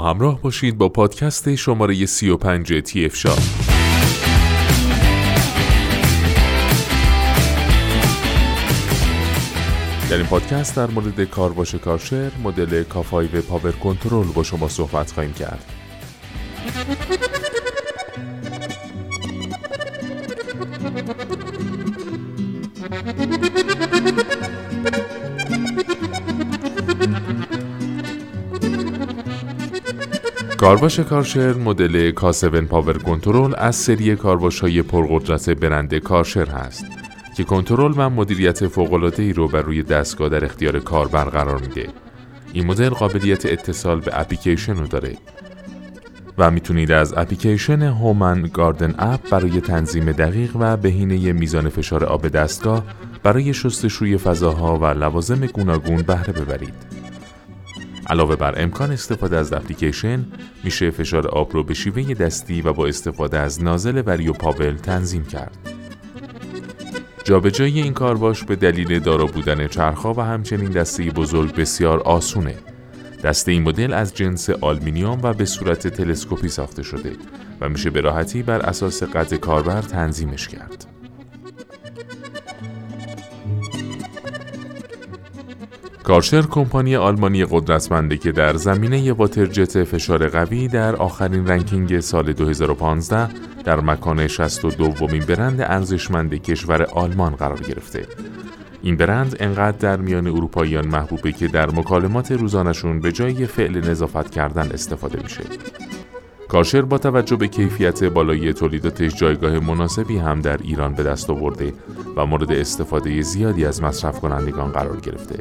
همراه باشید با پادکست شماره 35 TF Shop در این پادکست در مورد کارواش کرشر مدل K5 Power Control با شما صحبت خواهیم کرد. کارواش کرشر مدل K7 Power Control از سری کارواش های پرقدرت برند کرشر هست که کنترل و مدیریت فوق‌العاده ای رو بر روی دستگاه در اختیار کاربر قرار میده. این مدل قابلیت اتصال به اپلیکیشن رو داره و می‌تونید از اپلیکیشن Home and Garden app برای تنظیم دقیق و بهینه میزان فشار آب دستگاه برای شستشوی فضاها و لوازم گوناگون بهره ببرید. علاوه بر امکان استفاده از اپلیکیشن میشه فشار آب رو به شیوه دستی و با استفاده از نازل وریو پاول تنظیم کرد. جابجایی این کارواش به دلیل دارا بودن چرخها و همچنین دسته بزرگ بسیار آسونه. دسته این مدل از جنس آلمینیوم و به صورت تلسکوپی ساخته شده و میشه به راحتی بر اساس قد کاربر تنظیمش کرد. کارشر کمپانی آلمانی قدرتمنده که در زمینه واترجت فشار قوی در آخرین رنکینگ سال 2015 در مکان 62 دومین برند ارزشمند کشور آلمان قرار گرفته. این برند انقدر در میان اروپاییان محبوبه که در مکالمات روزانشون به جای فعل نظافت کردن استفاده میشه. کارشر با توجه به کیفیت بالای تولیداتش جایگاه مناسبی هم در ایران به دست آورده و مورد استفاده زیادی از مصرف کنندگان قرار گرفته.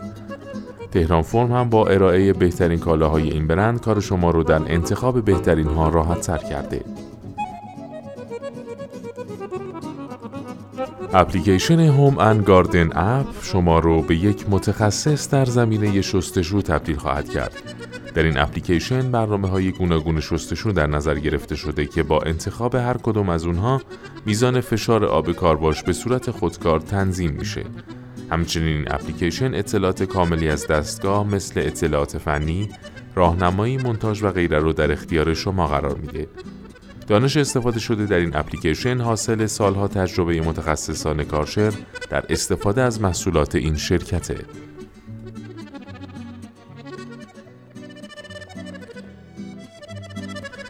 تهران فرم هم با ارائه بهترین کالاهای این برند کار شما رو در انتخاب بهترین ها راحت تر کرده. اپلیکیشن هوم ان گاردن اپ شما رو به یک متخصص در زمینه شستشو تبدیل خواهد کرد. در این اپلیکیشن برنامه های گوناگون شستشو در نظر گرفته شده که با انتخاب هر کدوم از اونها میزان فشار آب کارواش به صورت خودکار تنظیم میشه. همچنین این اپلیکیشن اطلاعات کاملی از دستگاه مثل اطلاعات فنی، راهنمایی، مونتاژ و غیره رو در اختیار شما قرار میده. دانش استفاده شده در این اپلیکیشن حاصل سالها تجربه متخصصان کارشر در استفاده از محصولات این شرکته.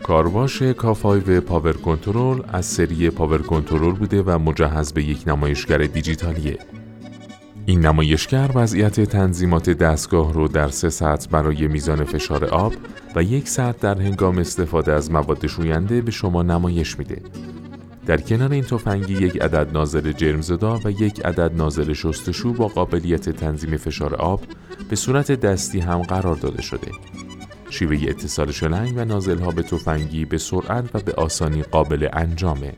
کارواش K5 Power Control از سری Power Control بوده و مجهز به یک نمایشگر دیجیتالیه. این نمایشگر وضعیت تنظیمات دستگاه رو در سه سطح برای میزان فشار آب و یک سطح در هنگام استفاده از مواد شوینده به شما نمایش میده. در کنار این تفنگی یک عدد نازل جرم‌زدا و یک عدد نازل شستشو با قابلیت تنظیم فشار آب به صورت دستی هم قرار داده شده. شیوه اتصال شلنگ و نازل ها به تفنگی به سرعت و به آسانی قابل انجامه.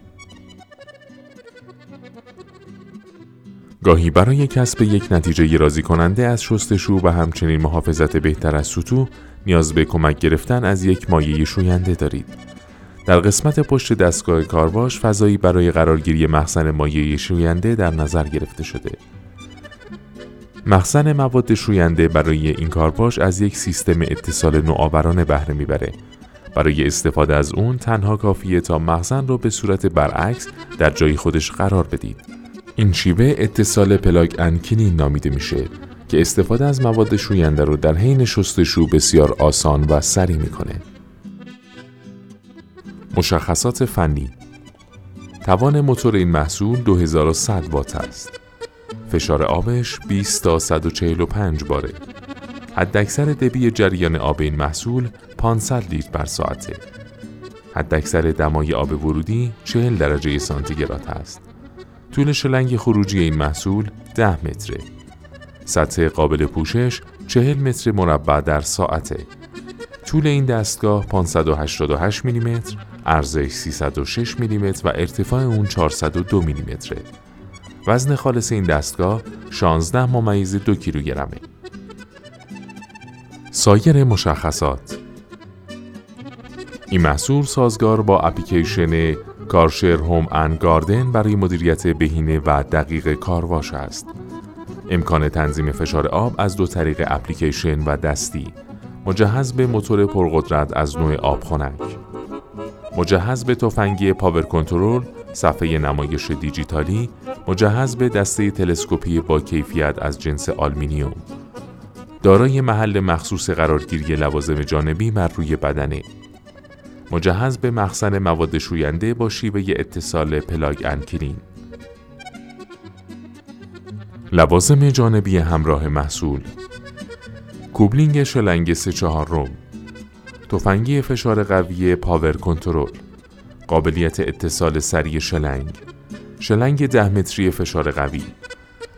گاهی برای کسب یک نتیجه راضی کننده از شستشو و همچنین محافظت بهتر از سطوح نیاز به کمک گرفتن از یک مایه شوینده دارید. در قسمت پشت دستگاه کارواش فضایی برای قرارگیری مخزن مایع شوینده در نظر گرفته شده. مخزن مواد شوینده برای این کارواش از یک سیستم اتصال نوآورانه بهره می‌بره. برای استفاده از اون تنها کافیه تا مخزن رو به صورت برعکس در جای خودش قرار بدید. این شیوه اتصال پلاگ انکینی نامیده میشه که استفاده از مواد شوینده رو در حین شستشو بسیار آسان و سریع می‌کنه. مشخصات فنی توان موتور این محصول 2100 وات است. فشار آبش 20 تا 145 باره. حداکثر دبی جریان آب این محصول 500 لیتر بر ساعته. حداکثر دمای آب ورودی 40 درجه سانتیگراد است. طول شلنگ خروجی این محصول 10 متره. سطح قابل پوشش 40 متر مربع در ساعته طول این دستگاه 588 میلیمتر، ارزش 306 میلیمتر و ارتفاع اون 402 میلیمتره. وزن خالص این دستگاه 16 ممیز دو کیلوگرمه. سایر مشخصات این محصول سازگار با اپلیکیشن کارشر هوم ان گاردن برای مدیریت بهینه و دقیق کارواش است. امکان تنظیم فشار آب از دو طریق اپلیکیشن و دستی. مجهز به موتور پرقدرت از نوع آبخنک. مجهز به تفنگی Power Control صفحه نمایش دیجیتالی مجهز به دسته تلسکوپی با کیفیت از جنس آلمینیوم. دارای محل مخصوص قرارگیری لوازم جانبی بر روی بدنه. مجهز به مخزن مواد شوینده با شیوه اتصال Plug and Clean لوازم جانبی همراه محصول. کوپلینگ شلنگ سه چهارم. تفنگی فشار قوی Power Control. قابلیت اتصال سریع شلنگ. شلنگ ده متری فشار قوی.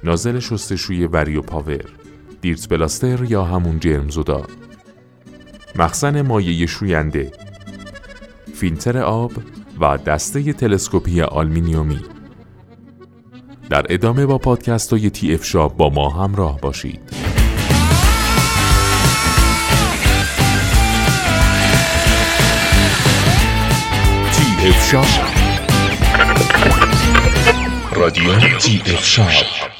نازل شستشوی Vario Power. Dirt Blaster یا همون جرم‌زدا مخزن مایع شوینده. فیلتر آب و دسته تلسکوپی آلمینیومی. در ادامه با پادکست های TF Shop با ما همراه باشید. تی اف شاب رادیو تی اف شاب